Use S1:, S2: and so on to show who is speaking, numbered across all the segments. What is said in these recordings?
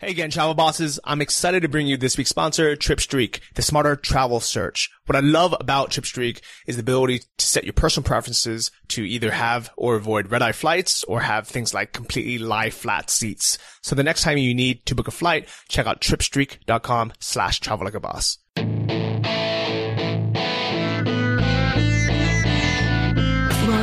S1: Hey again, travel bosses. I'm excited to bring you this week's sponsor, TripStreak, the smarter travel search. What I love about TripStreak is the ability to set your personal preferences to either have or avoid red eye flights or have things like completely lie flat seats. So the next time you need to book a flight, check out tripstreak.com slash travel like a boss.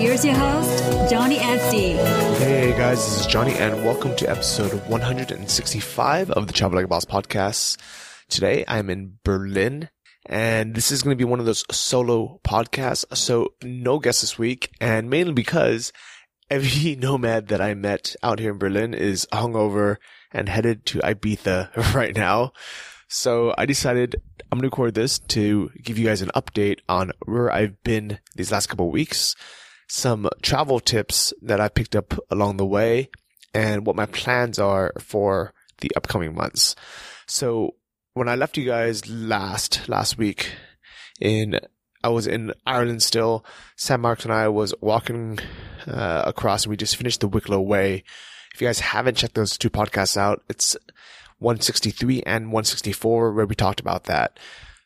S2: And here's your host, Johnny FD.
S1: Hey guys, this is Johnny and welcome to episode 165 of the Travel Like a Boss podcast. Today I'm in Berlin and this is going to be one of those solo podcasts. So no guests this week and mainly because every nomad that I met out here in Berlin is hungover and headed to Ibiza right now. So I decided I'm going to record this to give you guys an update on where I've been these last couple of weeks, some travel tips that I picked up along the way, and what my plans are for the upcoming months. So when I left you guys last, last week in, I was in Ireland still. Sam Marks and I was walking uh, across and we just finished the Wicklow Way. If you guys haven't checked those two podcasts out, it's 163 and 164 where we talked about that.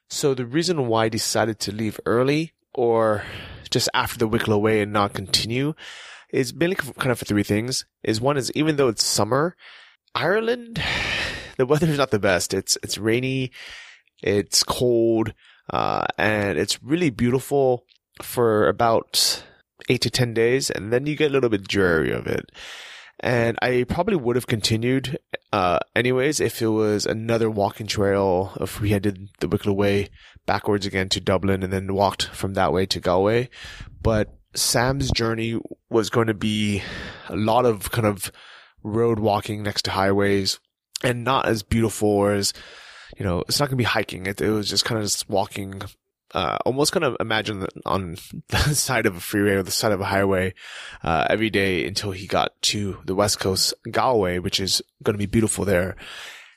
S1: So the reason why I decided to leave early or just after the Wicklow Way and not continue is mainly kind of for three things. Is one is even though it's summer, Ireland, the weather is not the best. It's, it's rainy. It's cold. Uh, and it's really beautiful for about eight to 10 days. And then you get a little bit dreary of it. And I probably would have continued, uh, anyways, if it was another walking trail, if we had did the Wicklow Way backwards again to Dublin and then walked from that way to Galway. But Sam's journey was going to be a lot of kind of road walking next to highways and not as beautiful as, you know, it's not going to be hiking. It, it was just kind of just walking uh, almost kind of imagine on the side of a freeway or the side of a highway uh, every day until he got to the west coast Galway, which is going to be beautiful there.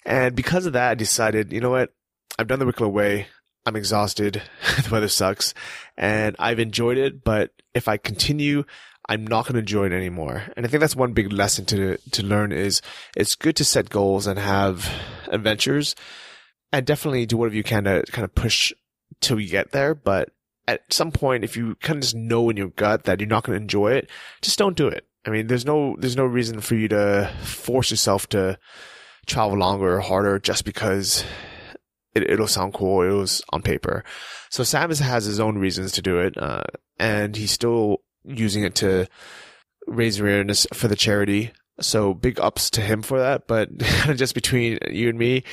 S1: And because of that, I decided, you know what? I've done the Wicklow Way. I'm exhausted. the weather sucks and I've enjoyed it. But if I continue, I'm not going to enjoy it anymore. And I think that's one big lesson to, to learn is it's good to set goals and have adventures and definitely do whatever you can to kind of push till you get there. But at some point, if you kind of just know in your gut that you're not going to enjoy it, just don't do it. I mean, there's no, there's no reason for you to force yourself to travel longer or harder just because it, will sound cool. It was on paper. So Sam has his own reasons to do it. Uh, and he's still using it to raise awareness for the charity. So big ups to him for that. But just between you and me,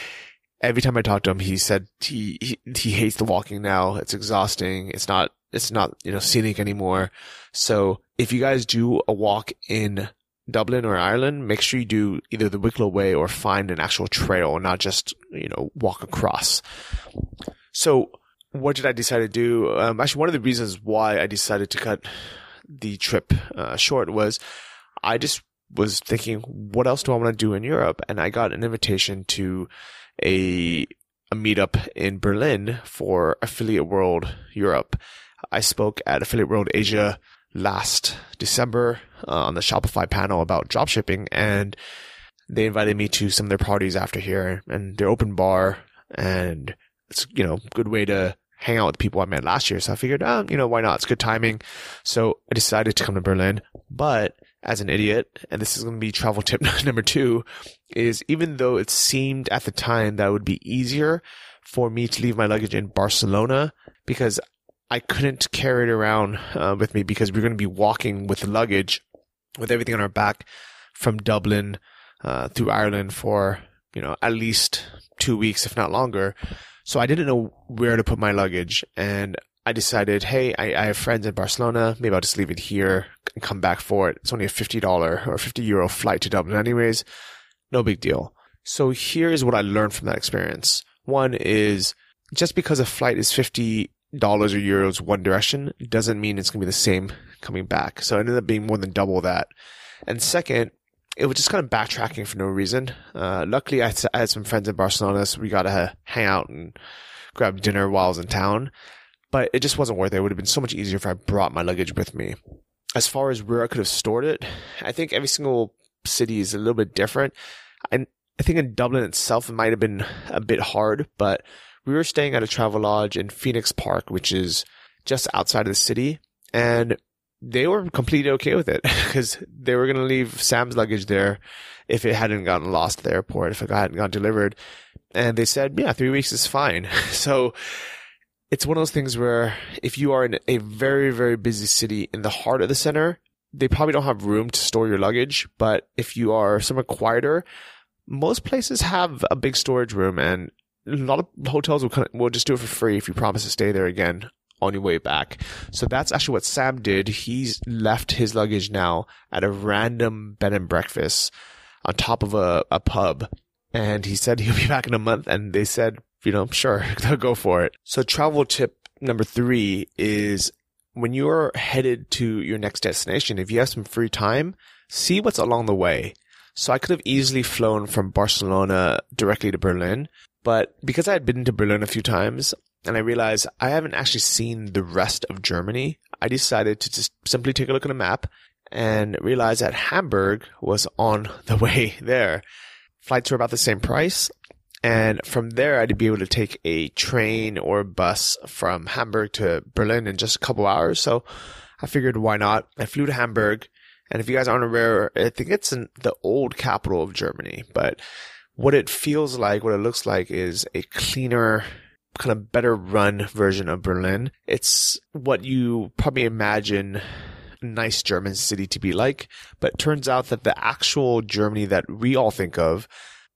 S1: every time I talked to him, he said he, he, he hates the walking now. It's exhausting. It's not, it's not, you know, scenic anymore. So if you guys do a walk in Dublin or Ireland, make sure you do either the Wicklow Way or find an actual trail, not just, you know, walk across. So what did I decide to do? Um, actually, one of the reasons why I decided to cut the trip uh, short was I just was thinking, what else do I want to do in Europe? And I got an invitation to a a meetup in Berlin for Affiliate World Europe. I spoke at Affiliate World Asia last December uh, on the Shopify panel about dropshipping, and they invited me to some of their parties after here, and their open bar, and it's you know good way to hang out with people I met last year. So I figured, oh, you know, why not? It's good timing. So I decided to come to Berlin, but as an idiot, and this is going to be travel tip number two, is even though it seemed at the time that it would be easier for me to leave my luggage in Barcelona because I couldn't carry it around uh, with me because we are going to be walking with luggage with everything on our back from Dublin uh, through Ireland for, you know, at least two weeks, if not longer. So I didn't know where to put my luggage and I decided, hey, I, I, have friends in Barcelona. Maybe I'll just leave it here and come back for it. It's only a $50 or 50 euro flight to Dublin anyways. No big deal. So here's what I learned from that experience. One is just because a flight is 50 dollars or euros one direction doesn't mean it's going to be the same coming back. So it ended up being more than double that. And second, it was just kind of backtracking for no reason. Uh, luckily, I had some friends in Barcelona, so we got to hang out and grab dinner while I was in town. But it just wasn't worth it. It would have been so much easier if I brought my luggage with me. As far as where I could have stored it, I think every single city is a little bit different. I, I think in Dublin itself, it might have been a bit hard, but we were staying at a travel lodge in Phoenix Park, which is just outside of the city. And they were completely okay with it because they were going to leave Sam's luggage there if it hadn't gotten lost at the airport, if it hadn't gotten delivered. And they said, yeah, three weeks is fine. so it's one of those things where if you are in a very, very busy city in the heart of the center, they probably don't have room to store your luggage. But if you are somewhere quieter, most places have a big storage room and a lot of hotels will, will just do it for free if you promise to stay there again on your way back. So that's actually what Sam did. He's left his luggage now at a random bed and breakfast on top of a, a pub. And he said he'll be back in a month. And they said, you know, sure, they'll go for it. So travel tip number three is when you're headed to your next destination, if you have some free time, see what's along the way. So I could have easily flown from Barcelona directly to Berlin, but because I had been to Berlin a few times, and I realized I haven't actually seen the rest of Germany. I decided to just simply take a look at a map and realize that Hamburg was on the way there. Flights were about the same price. And from there, I'd be able to take a train or bus from Hamburg to Berlin in just a couple hours. So I figured why not? I flew to Hamburg. And if you guys aren't aware, I think it's in the old capital of Germany, but what it feels like, what it looks like is a cleaner, kind of better run version of Berlin. It's what you probably imagine a nice German city to be like, but turns out that the actual Germany that we all think of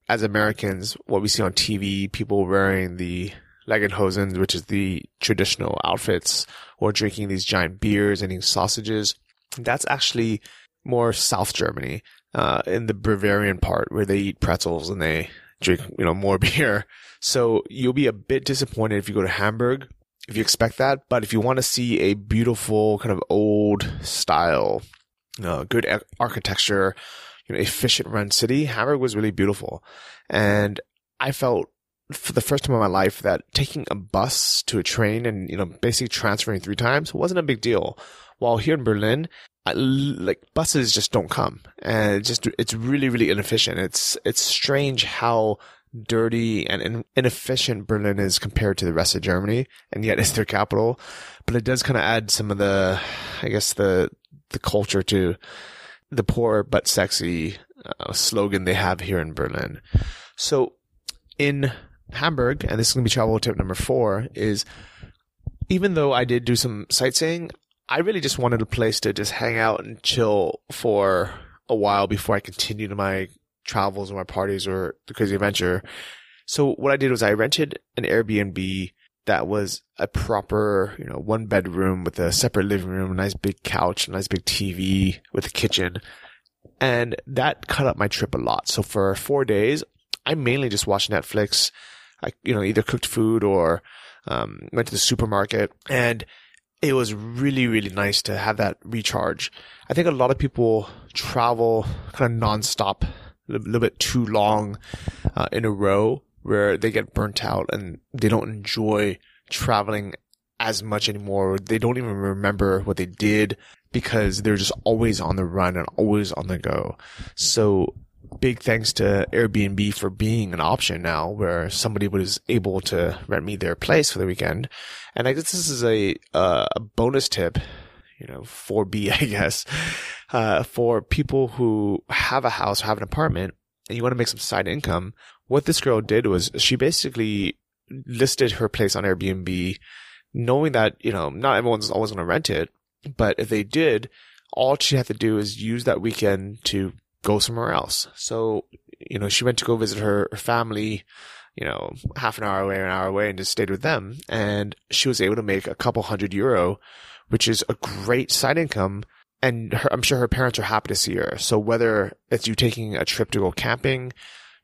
S1: as Americans, what we see on TV, people wearing the Lederhosen, which is the traditional outfits, or drinking these giant beers and eating sausages, that's actually more South Germany, uh, in the Bavarian part where they eat pretzels and they drink, you know, more beer. So you'll be a bit disappointed if you go to Hamburg, if you expect that. But if you want to see a beautiful kind of old style, uh, good architecture, you know, efficient run city, Hamburg was really beautiful. And I felt for the first time in my life that taking a bus to a train and, you know, basically transferring three times wasn't a big deal. While here in Berlin, I, like buses just don't come and it just, it's really, really inefficient. It's, it's strange how dirty and inefficient Berlin is compared to the rest of Germany, and yet it's their capital. But it does kind of add some of the, I guess the the culture to the poor but sexy uh, slogan they have here in Berlin. So in Hamburg, and this is going to be travel tip number four, is even though I did do some sightseeing, I really just wanted a place to just hang out and chill for a while before I continued my travels or my parties or the crazy adventure. So what I did was I rented an Airbnb that was a proper, you know, one bedroom with a separate living room, a nice big couch, a nice big TV with a kitchen. And that cut up my trip a lot. So for four days, I mainly just watched Netflix. I, you know, either cooked food or, um, went to the supermarket and it was really, really nice to have that recharge. I think a lot of people travel kind of nonstop a little bit too long uh, in a row where they get burnt out and they don't enjoy traveling as much anymore. They don't even remember what they did because they're just always on the run and always on the go. So big thanks to Airbnb for being an option now where somebody was able to rent me their place for the weekend. And I guess this is a, uh, a bonus tip you know, 4B, I guess, uh, for people who have a house or have an apartment and you want to make some side income. What this girl did was she basically listed her place on Airbnb, knowing that, you know, not everyone's always going to rent it, but if they did, all she had to do is use that weekend to go somewhere else. So, you know, she went to go visit her, her family, you know, half an hour away, an hour away and just stayed with them. And she was able to make a couple hundred euro which is a great side income. And her, I'm sure her parents are happy to see her. So whether it's you taking a trip to go camping,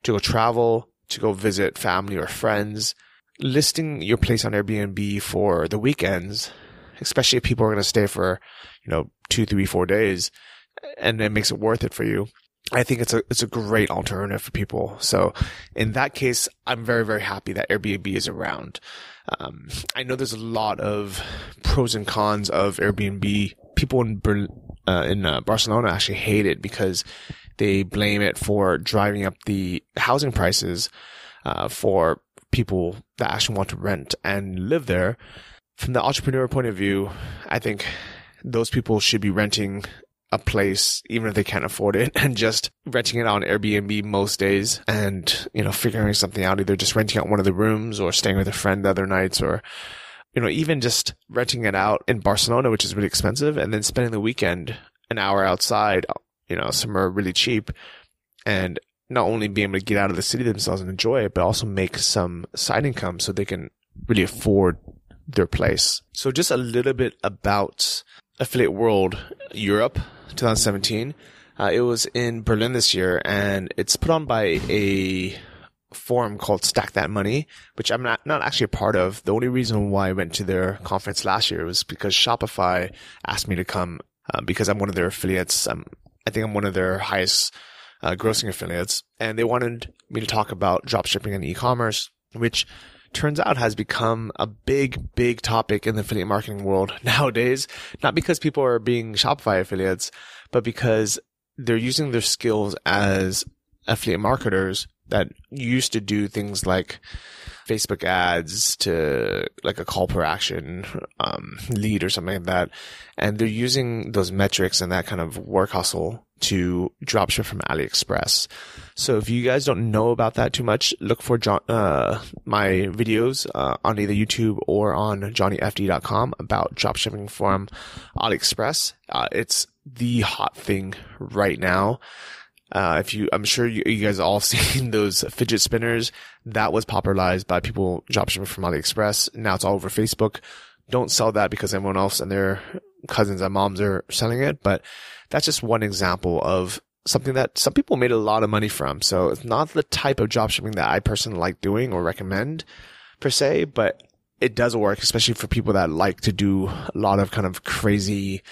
S1: to go travel, to go visit family or friends, listing your place on Airbnb for the weekends, especially if people are going to stay for, you know, two, three, four days, and it makes it worth it for you. I think it's a it's a great alternative for people. So in that case, I'm very very happy that Airbnb is around. Um, I know there's a lot of pros and cons of Airbnb. People in Ber- uh, in uh, Barcelona actually hate it because they blame it for driving up the housing prices uh, for people that actually want to rent and live there. From the entrepreneur point of view, I think those people should be renting a place, even if they can't afford it, and just renting it on Airbnb most days and, you know, figuring something out, either just renting out one of the rooms or staying with a friend the other nights or, you know, even just renting it out in Barcelona, which is really expensive, and then spending the weekend an hour outside, you know, somewhere really cheap and not only being able to get out of the city themselves and enjoy it, but also make some side income so they can really afford their place. So just a little bit about Affiliate World Europe 2017. Uh, it was in Berlin this year and it's put on by a forum called Stack That Money, which I'm not, not actually a part of. The only reason why I went to their conference last year was because Shopify asked me to come uh, because I'm one of their affiliates. I'm, I think I'm one of their highest uh, grossing affiliates and they wanted me to talk about dropshipping and e-commerce, which turns out has become a big, big topic in the affiliate marketing world nowadays. Not because people are being Shopify affiliates, but because they're using their skills as affiliate marketers that used to do things like Facebook ads to like a call per action um, lead or something like that. And they're using those metrics and that kind of work hustle to dropship from AliExpress. So if you guys don't know about that too much, look for John, uh, my videos uh, on either YouTube or on johnnyfd.com about dropshipping from AliExpress. Uh, it's the hot thing right now. Uh, if you, I'm sure you, you guys all seen those fidget spinners that was popularized by people dropshipping from AliExpress. Now it's all over Facebook. Don't sell that because everyone else and their cousins and moms are selling it. But that's just one example of something that some people made a lot of money from. So it's not the type of dropshipping that I personally like doing or recommend per se, but it does work, especially for people that like to do a lot of kind of crazy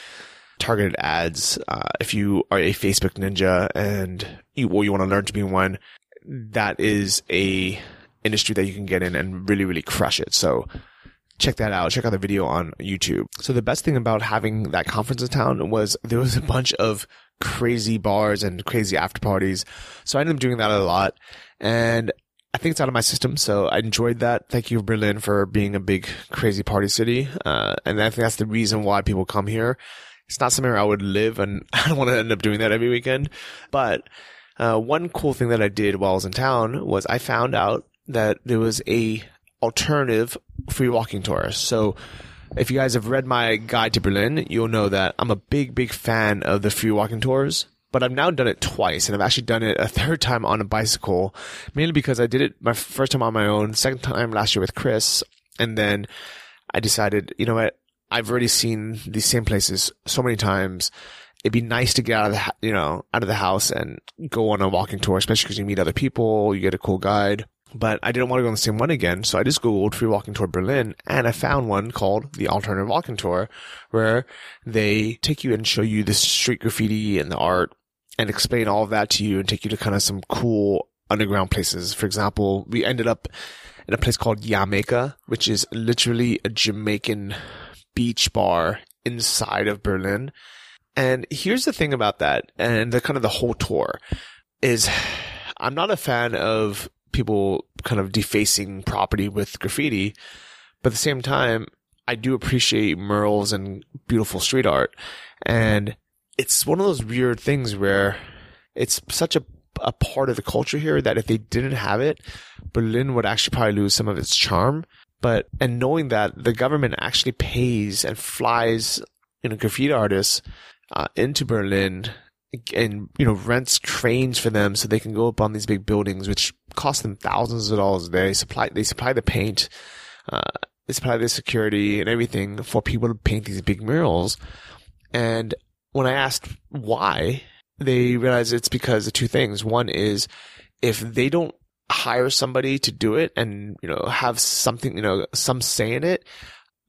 S1: targeted ads. Uh, if you are a Facebook ninja and you, or you want to learn to be one, that is a industry that you can get in and really, really crush it. So check that out. Check out the video on YouTube. So the best thing about having that conference in town was there was a bunch of crazy bars and crazy after parties. So I ended up doing that a lot and I think it's out of my system. So I enjoyed that. Thank you, Berlin, for being a big crazy party city. Uh, and I think that's the reason why people come here. It's not somewhere I would live and I don't want to end up doing that every weekend. But, uh, one cool thing that I did while I was in town was I found out that there was a alternative free walking tours. So if you guys have read my guide to Berlin, you'll know that I'm a big, big fan of the free walking tours. But I've now done it twice, and I've actually done it a third time on a bicycle, mainly because I did it my first time on my own, second time last year with Chris, and then I decided, you know what, I've already seen these same places so many times. It'd be nice to get out of the, you know, out of the house and go on a walking tour, especially because you meet other people, you get a cool guide but I didn't want to go on the same one again. So I just Googled free walking tour Berlin and I found one called the alternative walking tour where they take you and show you the street graffiti and the art and explain all of that to you and take you to kind of some cool underground places. For example, we ended up in a place called Jamaica, which is literally a Jamaican beach bar inside of Berlin. And here's the thing about that and the kind of the whole tour is I'm not a fan of people kind of defacing property with graffiti. But at the same time, I do appreciate murals and beautiful street art. And it's one of those weird things where it's such a, a part of the culture here that if they didn't have it, Berlin would actually probably lose some of its charm. But, and knowing that the government actually pays and flies, you know, graffiti artists, uh, into Berlin and you know rents cranes for them so they can go up on these big buildings, which cost them thousands of dollars a day. Supply they supply the paint, uh, they supply the security and everything for people to paint these big murals. And when I asked why, they realized it's because of two things. One is if they don't hire somebody to do it and, you know, have something, you know, some say in it,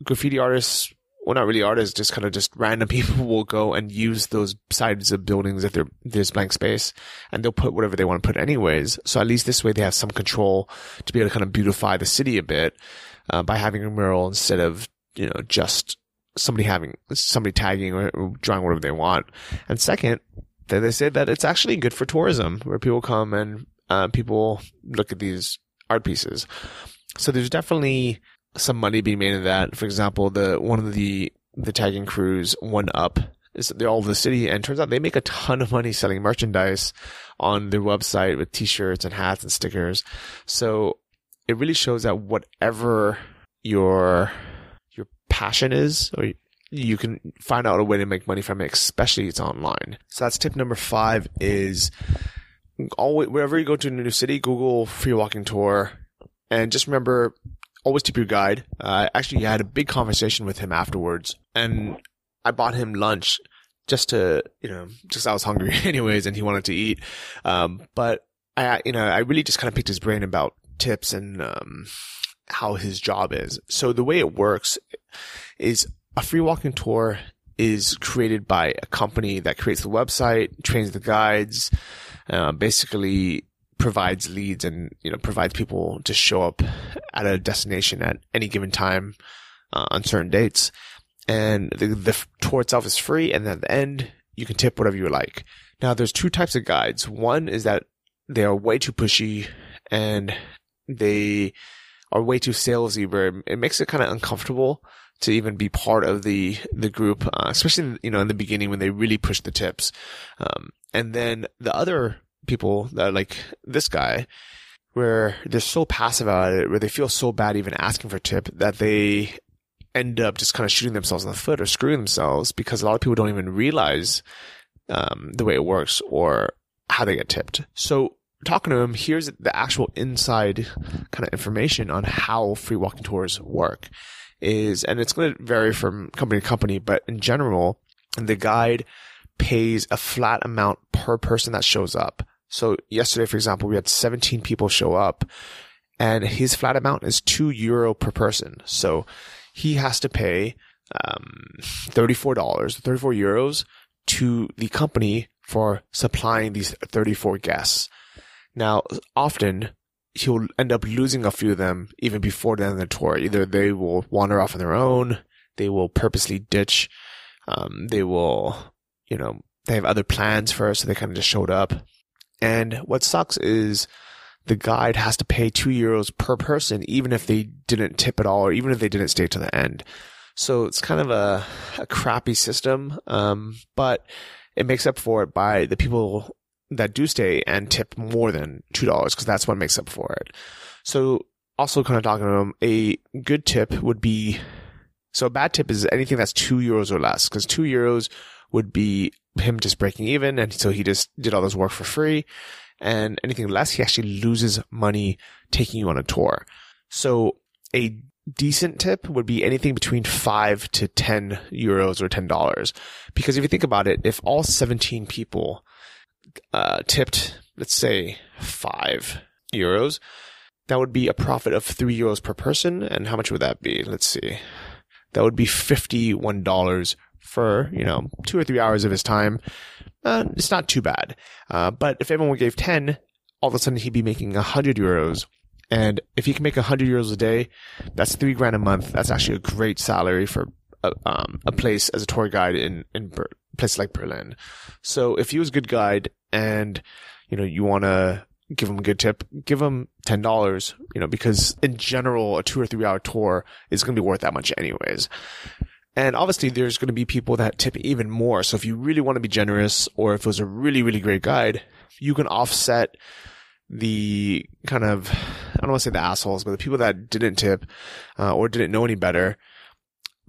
S1: graffiti artists, well, not really artists, just kind of just random people will go and use those sides of buildings if there's blank space and they'll put whatever they want to put anyways. So at least this way they have some control to be able to kind of beautify the city a bit, uh, by having a mural instead of, you know, just somebody having, somebody tagging or, drawing whatever they want. And second, they, they say that it's actually good for tourism where people come and uh, people look at these art pieces. So there's definitely some money being made in that. For example, the one of the the tagging crews, One Up, is they're all over the city, and turns out they make a ton of money selling merchandise on their website with T-shirts and hats and stickers. So it really shows that whatever your your passion is, or you can find out a way to make money from it, especially it's online. So that's tip number five is always, wherever you go to a new city, Google free walking tour and just remember always tip your guide. Uh, actually, had a big conversation with him afterwards and I bought him lunch just to, you know, just I was hungry anyways and he wanted to eat. Um, but I, you know, I really just kind of picked his brain about tips and, um, how his job is. So the way it works is a free walking tour is created by a company that creates the website, trains the guides, uh, basically provides leads and you know provides people to show up at a destination at any given time uh, on certain dates. And the, the tour itself is free, and at the end you can tip whatever you like. Now, there's two types of guides. One is that they are way too pushy and they are way too salesy, where it makes it kind of uncomfortable to even be part of the the group, uh, especially you know in the beginning when they really push the tips. Um, and then the other people that like this guy, where they're so passive about it, where they feel so bad even asking for tip that they end up just kind of shooting themselves in the foot or screwing themselves because a lot of people don't even realize um, the way it works or how they get tipped. So talking to him, here's the actual inside kind of information on how free walking tours work is, and it's going to vary from company to company, but in general, the guide pays a flat amount per person that shows up. So yesterday, for example, we had 17 people show up and his flat amount is two euro per person. So he has to pay, um, $34, 34 euros to the company for supplying these 34 guests. Now, often he'll end up losing a few of them even before the end of the tour. Either they will wander off on their own, they will purposely ditch, um, they will, you know, they have other plans for us, so they kind of just showed up. And what sucks is the guide has to pay two euros per person, even if they didn't tip at all, or even if they didn't stay to the end. So it's kind of a, a crappy system, um, but it makes up for it by the people that do stay and tip more than two dollars because that's what makes up for it. So also kind of talking to them, a good tip would be so a bad tip is anything that's two euros or less because two euros would be him just breaking even and so he just did all this work for free and anything less he actually loses money taking you on a tour. So a decent tip would be anything between five to 10 euros or $10. Because if you think about it, if all 17 people uh, tipped, let's say five euros, that would be a profit of three euros per person. And how much would that be? Let's see. That would be $51 for, you know, two or three hours of his time. Uh, it's not too bad. Uh, but if everyone gave 10, all of a sudden he'd be making 100 euros. And if he can make 100 euros a day, that's three grand a month. That's actually a great salary for a, um, a place as a tour guide in, in Ber- place like Berlin. So if he was a good guide and, you know, you want to give him a good tip, give him $10, you know, because in general, a two or three hour tour is going to be worth that much anyways. And obviously there's going to be people that tip even more. So if you really want to be generous or if it was a really, really great guide, you can offset the kind of, I don't want to say the assholes, but the people that didn't tip, uh, or didn't know any better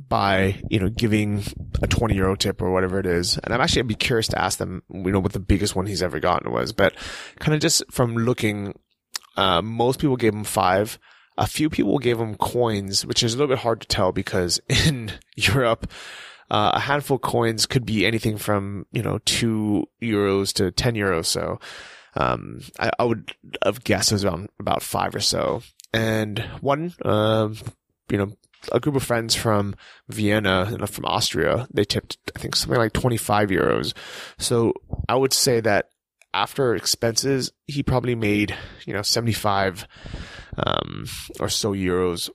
S1: by, you know, giving a 20 euro tip or whatever it is. And I'm actually, I'd be curious to ask them, you know, what the biggest one he's ever gotten was, but kind of just from looking, uh, most people gave him five. A few people gave him coins, which is a little bit hard to tell because in Europe, uh, a handful of coins could be anything from, you know, two euros to 10 euros. So, Um, I, I would have guessed it was around about five or so. And one, um, you know, a group of friends from Vienna and from Austria, they tipped, I think something like 25 euros. So I would say that after expenses, he probably made, you know, 75, um, or so euros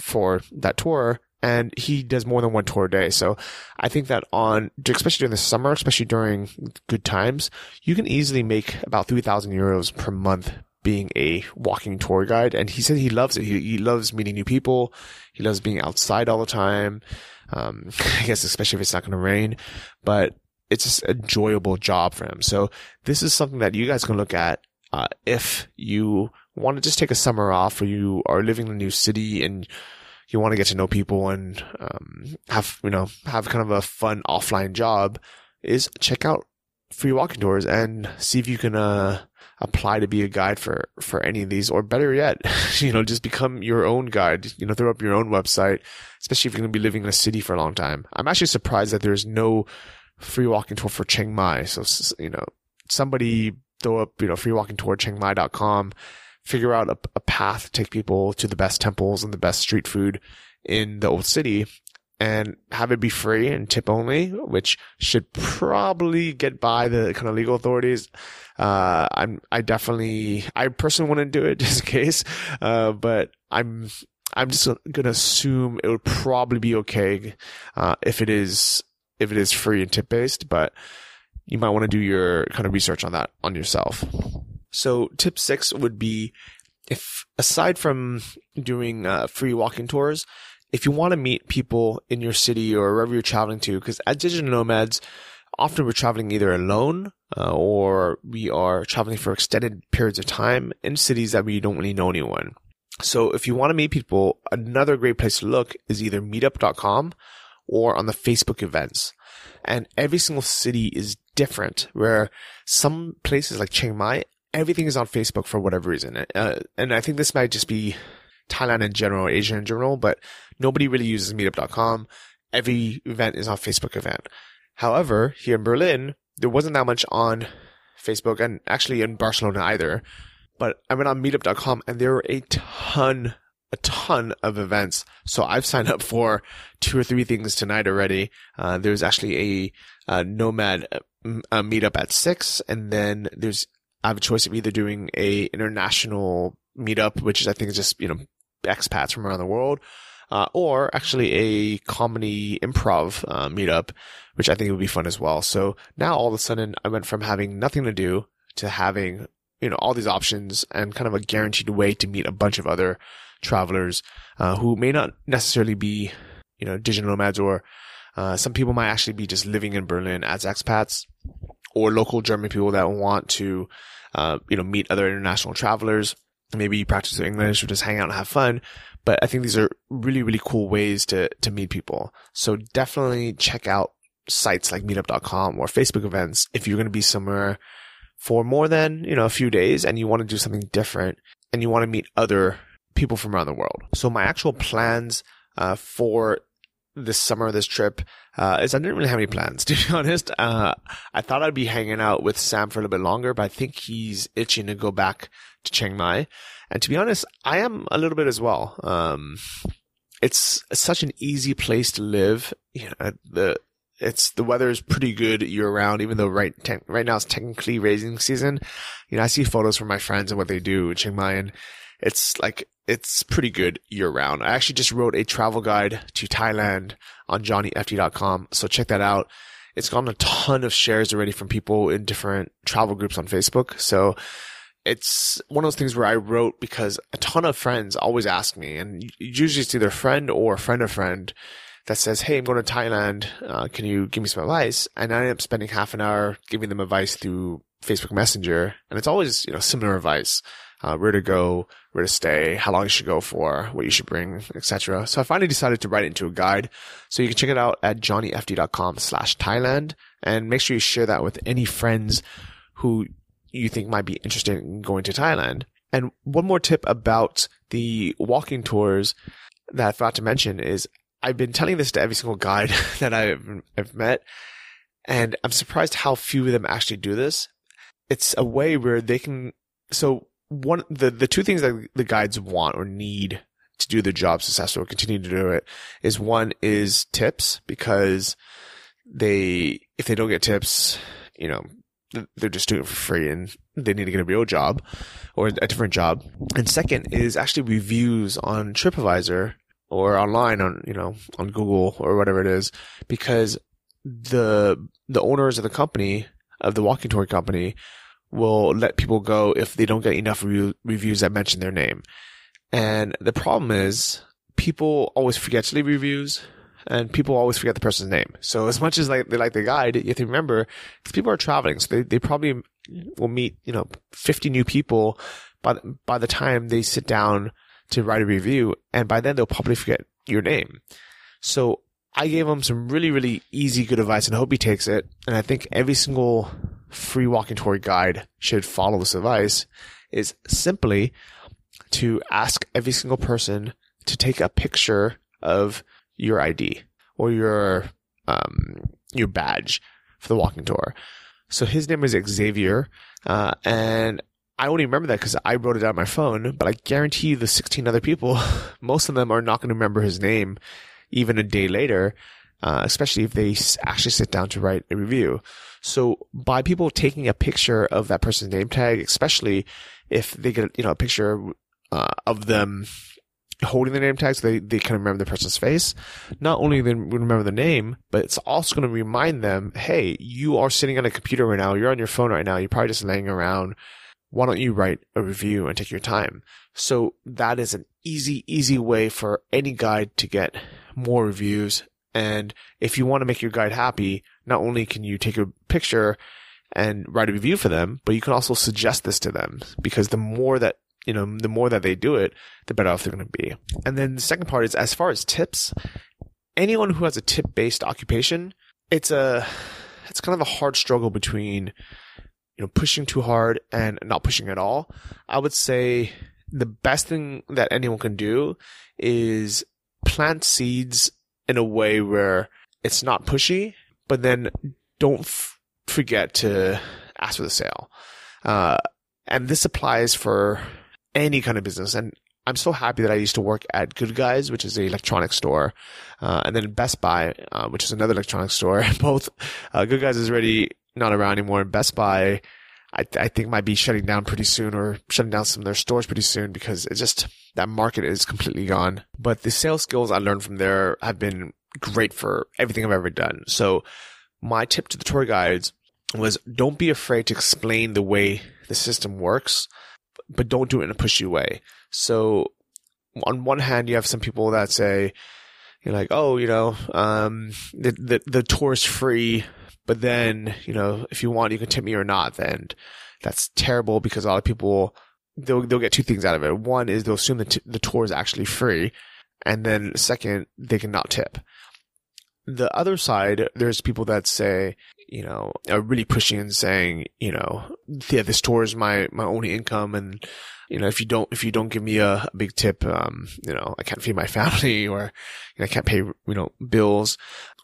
S1: for that tour. And he does more than one tour a day. So I think that on, especially during the summer, especially during good times, you can easily make about 3,000 euros per month being a walking tour guide. And he said he loves it. He, he loves meeting new people. He loves being outside all the time. Um, I guess especially if it's not going to rain, but it's just an enjoyable job for him. So this is something that you guys can look at, uh, if you want to just take a summer off or you are living in a new city and you want to get to know people and, um, have, you know, have kind of a fun offline job is check out free walking tours and see if you can, uh, apply to be a guide for, for any of these, or better yet, you know, just become your own guide, you know, throw up your own website, especially if you're going to be living in a city for a long time. I'm actually surprised that there's no free walking tour for Chiang Mai. So, you know, somebody throw up, you know, free walking tour, chiangmai.com, figure out a, a path to take people to the best temples and the best street food in the old city and have it be free and tip only, which should probably get by the kind of legal authorities. Uh, I'm, I definitely, I personally wouldn't do it just in case, uh, but I'm, I'm just gonna assume it would probably be okay, uh, if it is, if it is free and tip based, but you might want to do your kind of research on that on yourself. So tip six would be if aside from doing, uh, free walking tours, if you want to meet people in your city or wherever you're traveling to, because as digital nomads, often we're traveling either alone uh, or we are traveling for extended periods of time in cities that we don't really know anyone. So if you want to meet people, another great place to look is either meetup.com or on the Facebook events. And every single city is different where some places like Chiang Mai, everything is on Facebook for whatever reason. Uh, and I think this might just be Thailand in general, Asia in general, but nobody really uses meetup.com. Every event is on Facebook event. However, here in Berlin, there wasn't that much on Facebook and actually in Barcelona either. But I went on meetup.com and there were a ton, a ton of events. So I've signed up for two or three things tonight already. Uh, there's actually a, a nomad a meetup at six and then there's, I have a choice of either doing a international meetup, which is, I think is just, you know, expats from around the world, uh, or actually a comedy improv uh, meetup, which I think would be fun as well. So now all of a sudden I went from having nothing to do to having, you know, all these options and kind of a guaranteed way to meet a bunch of other travelers, uh, who may not necessarily be, you know, digital nomads or, uh, some people might actually be just living in Berlin as expats or local German people that want to, uh, you know, meet other international travelers maybe you practice English or just hang out and have fun. But I think these are really, really cool ways to, to meet people. So definitely check out sites like meetup.com or Facebook events if you're going to be somewhere for more than, you know, a few days and you want to do something different and you want to meet other people from around the world. So my actual plans, uh, for this summer, this trip, uh, is I didn't really have any plans, to be honest. Uh, I thought I'd be hanging out with Sam for a little bit longer, but I think he's itching to go back to Chiang Mai. And to be honest, I am a little bit as well. Um, it's such an easy place to live. You know, the, it's, the weather is pretty good year round, even though right, te- right now it's technically raising season. You know, I see photos from my friends and what they do in Chiang Mai and it's like, it's pretty good year round. I actually just wrote a travel guide to Thailand on johnnyfd.com. So check that out. It's gotten a ton of shares already from people in different travel groups on Facebook. So it's one of those things where I wrote because a ton of friends always ask me, and usually it's either a friend or a friend of friend that says, Hey, I'm going to Thailand. Uh, can you give me some advice? And I end up spending half an hour giving them advice through Facebook Messenger. And it's always, you know, similar advice. Uh, where to go, where to stay, how long you should go for, what you should bring, etc. So I finally decided to write it into a guide. So you can check it out at johnnyfd.com slash Thailand and make sure you share that with any friends who you think might be interested in going to Thailand. And one more tip about the walking tours that I forgot to mention is I've been telling this to every single guide that I've, I've met, and I'm surprised how few of them actually do this. it's a way where they can, so one, the, the two things that the guides want or need to do the job successful, or continue to do it is one is tips because they, if they don't get tips, you know, they're just doing it for free and they need to get a real job or a different job. And second is actually reviews on TripAdvisor or online on, you know, on Google or whatever it is, because the, the owners of the company, of the walking tour company will let people go if they don't get enough review, reviews that mention their name. And the problem is people always forget to leave reviews and people always forget the person's name. So as much as like they like the guide, you have to remember because people are traveling, so they, they probably will meet you know 50 new people by by the time they sit down to write a review, and by then they'll probably forget your name. So I gave him some really really easy good advice, and hope he takes it. And I think every single free walking tour guide should follow this advice. Is simply to ask every single person to take a picture of your ID or your um, your badge for the walking tour. So his name is Xavier, uh, and I only remember that because I wrote it on my phone. But I guarantee you, the 16 other people, most of them are not going to remember his name even a day later, uh, especially if they actually sit down to write a review. So by people taking a picture of that person's name tag, especially if they get you know a picture uh, of them holding the name tag so they, they can remember the person's face. Not only they remember the name, but it's also going to remind them, hey, you are sitting on a computer right now. You're on your phone right now. You're probably just laying around. Why don't you write a review and take your time? So that is an easy, easy way for any guide to get more reviews. And if you want to make your guide happy, not only can you take a picture and write a review for them, but you can also suggest this to them because the more that you know, the more that they do it, the better off they're going to be. And then the second part is as far as tips, anyone who has a tip based occupation, it's a, it's kind of a hard struggle between, you know, pushing too hard and not pushing at all. I would say the best thing that anyone can do is plant seeds in a way where it's not pushy, but then don't f- forget to ask for the sale. Uh, and this applies for any kind of business. And I'm so happy that I used to work at Good Guys, which is an electronics store, uh, and then Best Buy, uh, which is another electronics store. Both uh, Good Guys is already not around anymore. And Best Buy, I, I think might be shutting down pretty soon or shutting down some of their stores pretty soon because it's just that market is completely gone. But the sales skills I learned from there have been great for everything I've ever done. So my tip to the tour guides was don't be afraid to explain the way the system works but don't do it in a pushy way. So on one hand, you have some people that say, you're like, oh, you know, um, the, the, the tour is free, but then, you know, if you want, you can tip me or not. Then that's terrible because a lot of people, they'll, they'll get two things out of it. One is they'll assume that the tour is actually free. And then second, they can not tip. The other side, there's people that say, you know, are really pushing and saying, you know, yeah, this tour is my, my only income. And, you know, if you don't, if you don't give me a, a big tip, um, you know, I can't feed my family or you know, I can't pay, you know, bills.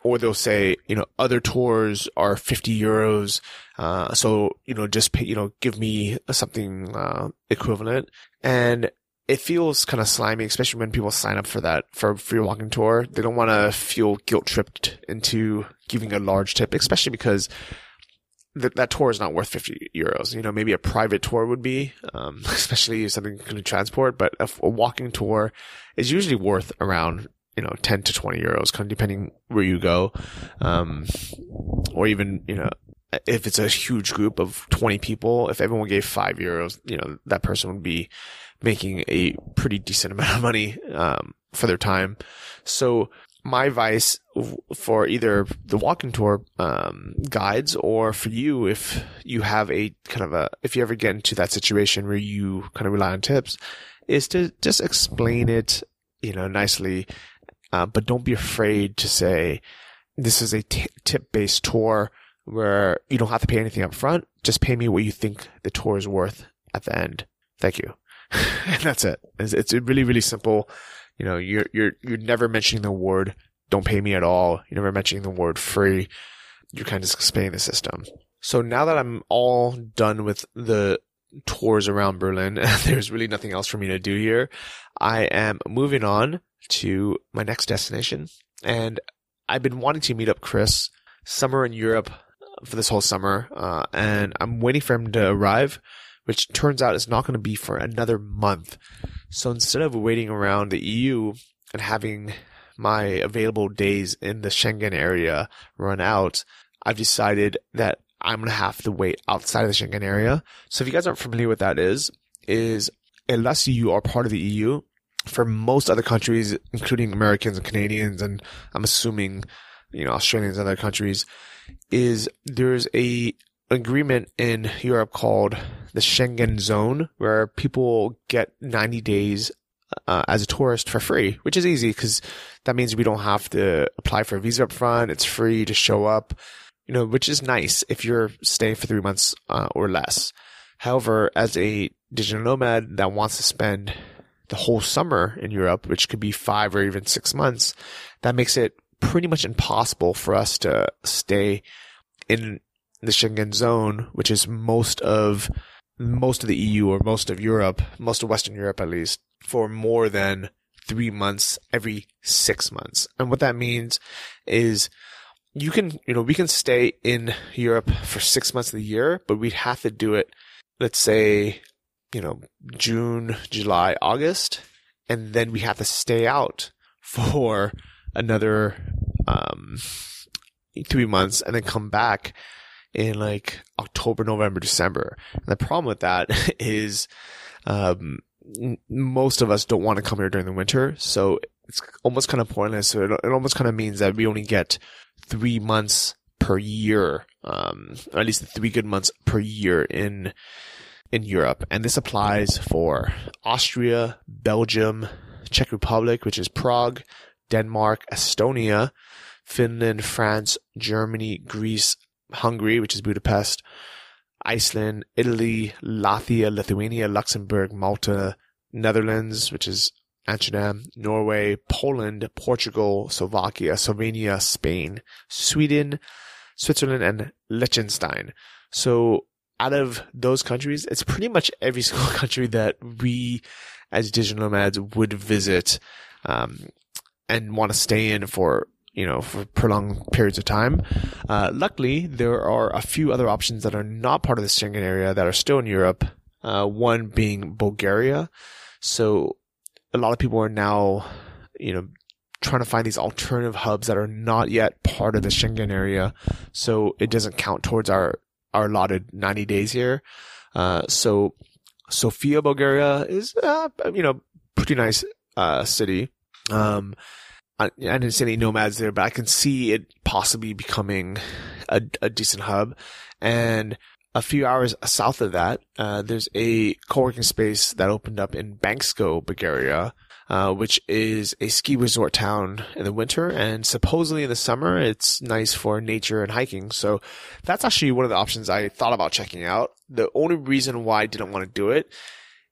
S1: Or they'll say, you know, other tours are 50 euros. Uh, so, you know, just pay, you know, give me something, uh, equivalent. And it feels kind of slimy, especially when people sign up for that for free walking tour. They don't want to feel guilt tripped into giving a large tip, especially because th- that tour is not worth 50 euros. You know, maybe a private tour would be, um, especially if something can transport, but a, a walking tour is usually worth around you know, 10 to 20 euros, kind of depending where you go. Um, or even, you know, if it's a huge group of 20 people, if everyone gave five euros, you know, that person would be making a pretty decent amount of money um, for their time. So my advice for either the walking tour um, guides or for you, if you have a kind of a, if you ever get into that situation where you kind of rely on tips, is to just explain it, you know, nicely, uh, but don't be afraid to say this is a t- tip based tour where you don't have to pay anything up front. Just pay me what you think the tour is worth at the end. Thank you. and that's it. It's, it's really, really simple. You know, you're, you're, you're never mentioning the word don't pay me at all. You're never mentioning the word free. You're kind of explaining the system. So now that I'm all done with the tours around Berlin, there's really nothing else for me to do here. I am moving on to my next destination and I've been wanting to meet up Chris somewhere in Europe for this whole summer. Uh, and I'm waiting for him to arrive, which turns out is not going to be for another month. So instead of waiting around the EU and having my available days in the Schengen area run out, I've decided that I'm going to have to wait outside of the Schengen area. So if you guys aren't familiar with that is, is unless you are part of the EU, for most other countries, including Americans and Canadians, and I'm assuming, you know, Australians and other countries, is there's a agreement in Europe called the Schengen Zone where people get 90 days uh, as a tourist for free, which is easy because that means we don't have to apply for a visa up front. It's free to show up, you know, which is nice if you're staying for three months uh, or less. However, as a digital nomad that wants to spend the whole summer in Europe, which could be five or even six months, that makes it pretty much impossible for us to stay in the Schengen zone, which is most of most of the EU or most of Europe, most of Western Europe at least, for more than three months every six months. And what that means is you can, you know, we can stay in Europe for six months of the year, but we'd have to do it, let's say, you know, June, July, August, and then we have to stay out for another um, three months and then come back in like October, November, December. And the problem with that is um, most of us don't want to come here during the winter, so it's almost kind of pointless. So it, it almost kind of means that we only get three months per year, um, or at least three good months per year in in Europe, and this applies for Austria, Belgium, Czech Republic, which is Prague, Denmark, Estonia, Finland, France, Germany, Greece, Hungary, which is Budapest, Iceland, Italy, Latvia, Lithuania, Luxembourg, Malta, Netherlands, which is Amsterdam, Norway, Poland, Portugal, Slovakia, Slovenia, Spain, Sweden, Switzerland, and Liechtenstein. So out of those countries, it's pretty much every single country that we as digital nomads would visit um, and want to stay in for you know for prolonged periods of time. Uh, luckily, there are a few other options that are not part of the Schengen area that are still in Europe. Uh, one being Bulgaria. So a lot of people are now, you know, trying to find these alternative hubs that are not yet part of the Schengen area. So it doesn't count towards our, our allotted 90 days here. Uh, so Sofia, Bulgaria is, uh, you know, pretty nice, uh, city. Um, I, I, didn't see any nomads there, but I can see it possibly becoming a, a decent hub. And a few hours south of that, uh, there's a co-working space that opened up in Bansko, Bulgaria, uh, which is a ski resort town in the winter. And supposedly in the summer, it's nice for nature and hiking. So that's actually one of the options I thought about checking out. The only reason why I didn't want to do it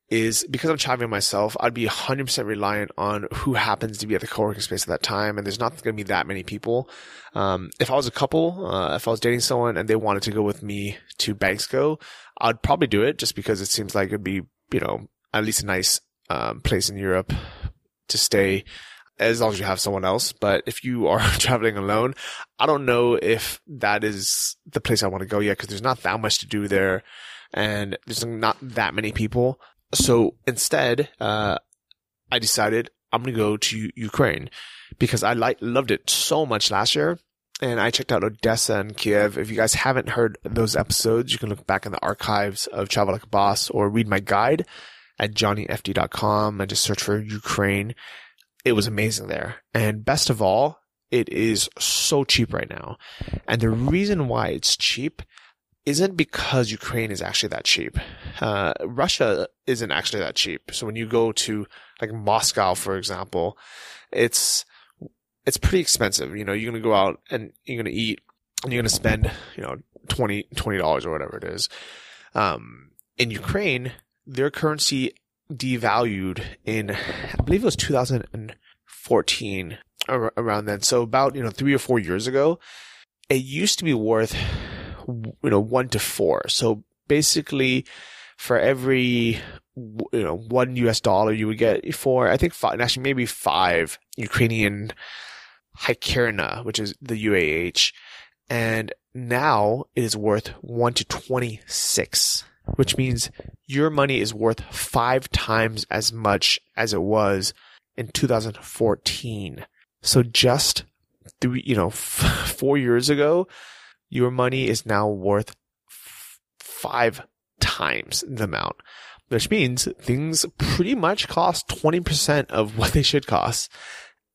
S1: is because I'm traveling myself, I'd be 100% reliant on who happens to be at the co-working space at that time. And there's not going to be that many people. Um, if I was a couple, uh, if I was dating someone and they wanted to go with me to Bansko, I'd probably do it just because it seems like it'd be, you know, at least a nice, um, place in Europe to stay as long as you have someone else. But if you are traveling alone, I don't know if that is the place I want to go yet because there's not that much to do there and there's not that many people. So instead, uh, I decided I'm going to go to Ukraine because I loved it so much last year. And I checked out Odessa and Kiev. If you guys haven't heard those episodes, you can look back in the archives of Travel Like a Boss or read my guide at johnnyfd.com and just search for Ukraine. It was amazing there. And best of all, it is so cheap right now. And the reason why it's cheap isn't because Ukraine is actually that cheap. Uh, Russia isn't actually that cheap. So when you go to like Moscow, for example, it's, it's pretty expensive. You know, you're going to go out and you're going to eat and you're going to spend, you know, 20, $20 or whatever it is. Um, in Ukraine, their currency devalued in, I believe it was 2014 around then. So about, you know, three or four years ago, it used to be worth you know, one to four. So basically for every, you know, one US dollar, you would get four, I think five, actually maybe five Ukrainian hryvnia, which is the UAH. And now it is worth one to 26, which means your money is worth five times as much as it was in 2014. So just three, you know, f- four years ago, your money is now worth f- five times the amount, which means things pretty much cost 20% of what they should cost.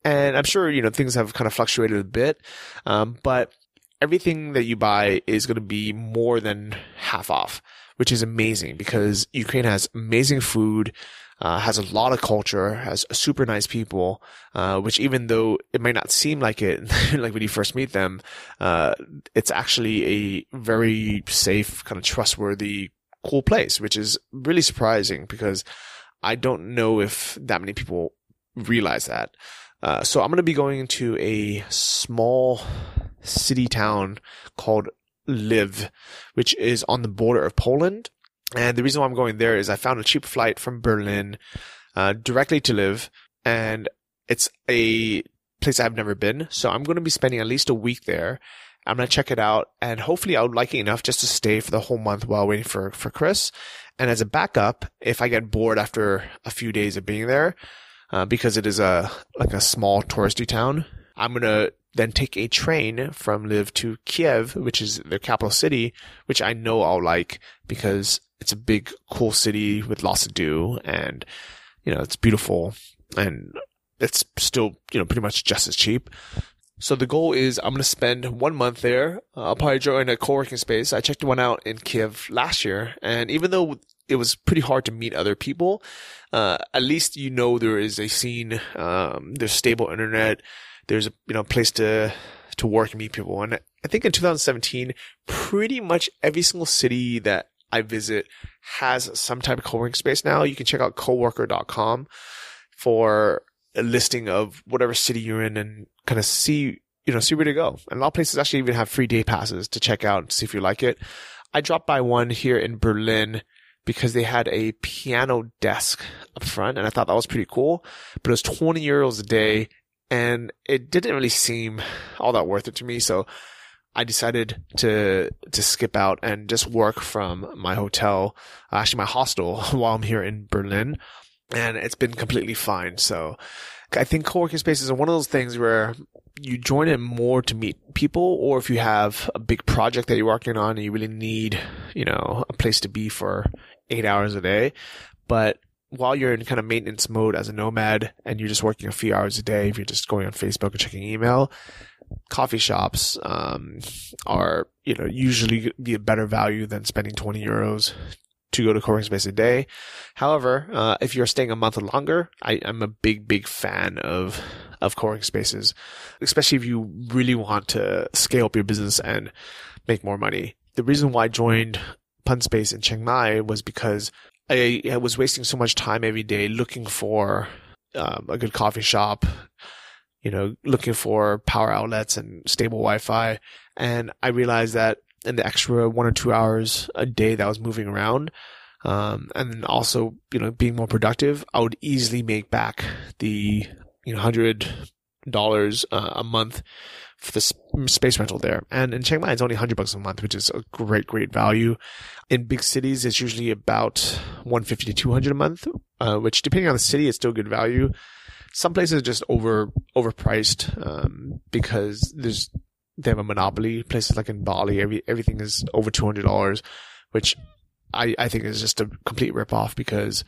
S1: And I'm sure, you know, things have kind of fluctuated a bit. Um, but everything that you buy is going to be more than half off, which is amazing because Ukraine has amazing food. Uh, has a lot of culture, has super nice people, uh, which even though it might not seem like it, like when you first meet them, uh, it's actually a very safe, kind of trustworthy, cool place, which is really surprising because I don't know if that many people realize that. Uh, so I'm going to be going to a small city town called Lviv, which is on the border of Poland. And the reason why I'm going there is I found a cheap flight from Berlin uh, directly to Lviv, and it's a place I've never been. So I'm going to be spending at least a week there. I'm going to check it out, and hopefully I'll like it enough just to stay for the whole month while waiting for, for Chris. And as a backup, if I get bored after a few days of being there, uh, because it is a like a small touristy town, I'm gonna then take a train from Lviv to Kiev, which is the capital city, which I know I'll like because it's a big, cool city with lots to do and, you know, it's beautiful and it's still, you know, pretty much just as cheap. So the goal is I'm going to spend one month there. Uh, I'll probably join a co-working space. I checked one out in Kiev last year. And even though it was pretty hard to meet other people, uh, at least you know there is a scene, um, there's stable internet, there's a, you know, place to, to work and meet people. And I think in 2017, pretty much every single city that I visit has some type of co-working space now. You can check out coworker.com for a listing of whatever city you're in and kind of see, you know, see where to go. And a lot of places actually even have free day passes to check out and see if you like it. I dropped by one here in Berlin because they had a piano desk up front and I thought that was pretty cool, but it was 20 euros a day and it didn't really seem all that worth it to me. So I decided to to skip out and just work from my hotel, uh, actually my hostel, while I'm here in Berlin, and it's been completely fine. So I think co-working spaces are one of those things where you join it more to meet people, or if you have a big project that you're working on and you really need, you know, a place to be for eight hours a day. But while you're in kind of maintenance mode as a nomad and you're just working a few hours a day, if you're just going on Facebook and checking email, coffee shops um, are you know usually be a better value than spending 20 euros to go to co-working space a day. However, uh, if you're staying a month or longer, I, am a big, big fan of of co-working spaces, especially if you really want to scale up your business and make more money. The reason why I joined Pun Space in Chiang Mai was because I, I was wasting so much time every day looking for um, a good coffee shop, you know, looking for power outlets and stable Wi-Fi. And I realized that in the extra one or two hours a day that I was moving around, um, and also, you know, being more productive, I would easily make back the, you know, hundred dollars uh, a month for the space rental there. And in Chiang Mai, it's only 100 bucks a month, which is a great, great value. In big cities, it's usually about 150 to 200 a month, uh, which depending on the city, is still good value some places are just over overpriced um, because there's they have a monopoly. Places like in Bali, every everything is over two hundred dollars, which I I think is just a complete rip off because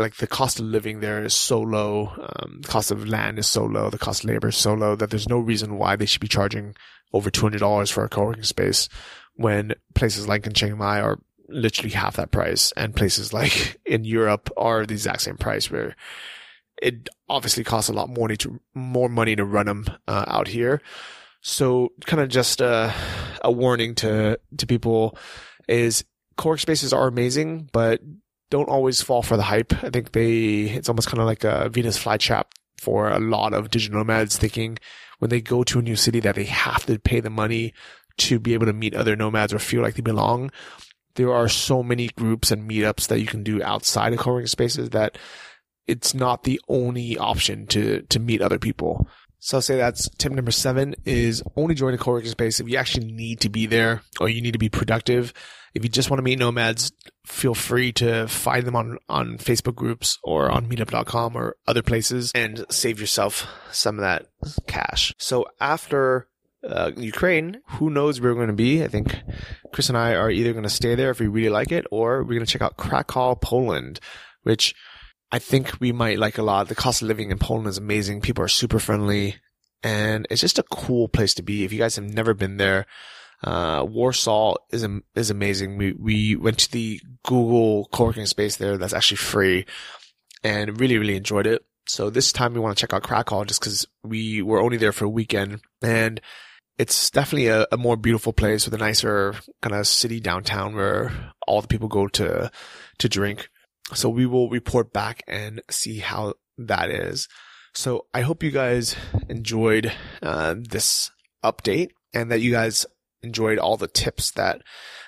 S1: like the cost of living there is so low, um, the cost of land is so low, the cost of labor is so low that there's no reason why they should be charging over two hundred dollars for a co-working space when places like in Chiang Mai are literally half that price and places like in Europe are the exact same price where it obviously costs a lot more money to more money to run them uh, out here. So kind of just a, a warning to to people is core spaces are amazing, but don't always fall for the hype. I think they it's almost kind of like a Venus flytrap for a lot of digital nomads thinking when they go to a new city that they have to pay the money to be able to meet other nomads or feel like they belong, there are so many groups and meetups that you can do outside of co-working spaces that it's not the only option to, to meet other people. So I'll say that's tip number seven is only join a co-working space if you actually need to be there or you need to be productive. If you just want to meet nomads, feel free to find them on, on Facebook groups or on meetup.com or other places and save yourself some of that cash. So after uh, Ukraine, who knows where we're going to be? I think Chris and I are either going to stay there if we really like it or we're going to check out Krakow, Poland, which I think we might like a lot. The cost of living in Poland is amazing. People are super friendly and it's just a cool place to be. If you guys have never been there, uh, Warsaw is, is amazing. We, we went to the Google co-working space there that's actually free and really, really enjoyed it. So this time we want to check out Krakow just because we were only there for a weekend and it's definitely a, a more beautiful place with a nicer kind of city downtown where all the people go to, to drink. So we will report back and see how that is. So I hope you guys enjoyed uh, this update and that you guys enjoyed all the tips that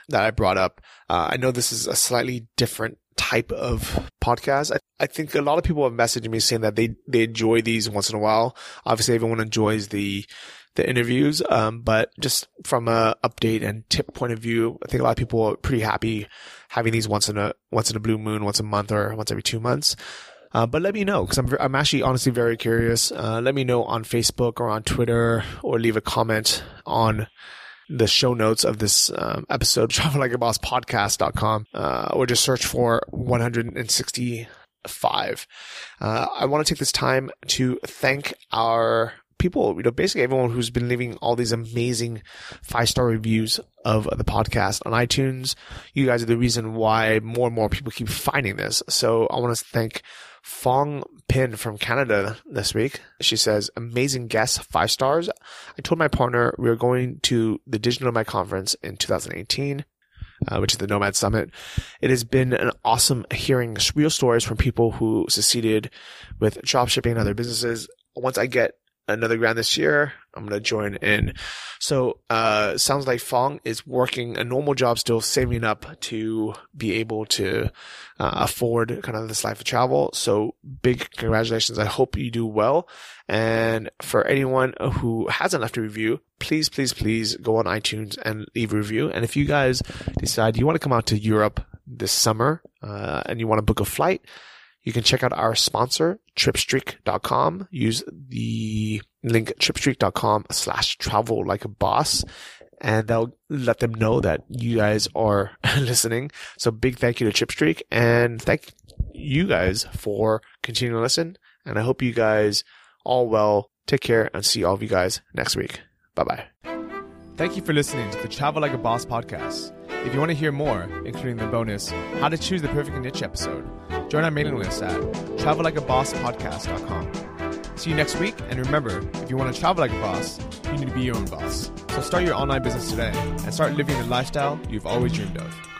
S1: that I brought up. Uh, I know this is a slightly different type of podcast. I, I think a lot of people have messaged me saying that they they enjoy these once in a while. Obviously, everyone enjoys the the interviews. Um, but just from a update and tip point of view, I think a lot of people are pretty happy having these once in a once in a blue moon, once a month, or once every two months. Uh, but let me know because I'm I'm actually honestly very curious. Uh, let me know on Facebook or on Twitter or leave a comment on the show notes of this um, episode, travellikeaBossPodcast.com, uh, or just search for 165. Uh, I want to take this time to thank our people, you know, basically everyone who's been leaving all these amazing five star reviews of the podcast on iTunes. You guys are the reason why more and more people keep finding this. So I want to thank Fong Pin from Canada this week. She says, amazing guest, five stars. I told my partner we were going to the Digital Nomad Conference in 2018. Uh, which is the Nomad Summit. It has been an awesome hearing real stories from people who succeeded with dropshipping and other businesses. Once I get another grant this year. I'm going to join in. So, uh, sounds like Fong is working a normal job still saving up to be able to uh, afford kind of this life of travel. So big congratulations. I hope you do well. And for anyone who hasn't left a review, please, please, please go on iTunes and leave a review. And if you guys decide you want to come out to Europe this summer, uh, and you want to book a flight, you can check out our sponsor, tripstreak.com. Use the link tripstreak.com slash travel like a boss and they'll let them know that you guys are listening. So big thank you to Tripstreak and thank you guys for continuing to listen. And I hope you guys all well. Take care and see all of you guys next week. Bye bye. Thank you for listening to the Travel Like a Boss podcast. If you want to hear more, including the bonus How to Choose the Perfect Niche episode, join our mailing list at travellikeabosspodcast.com. See you next week, and remember, if you want to travel like a boss, you need to be your own boss. So start your online business today and start living the lifestyle you've always dreamed of.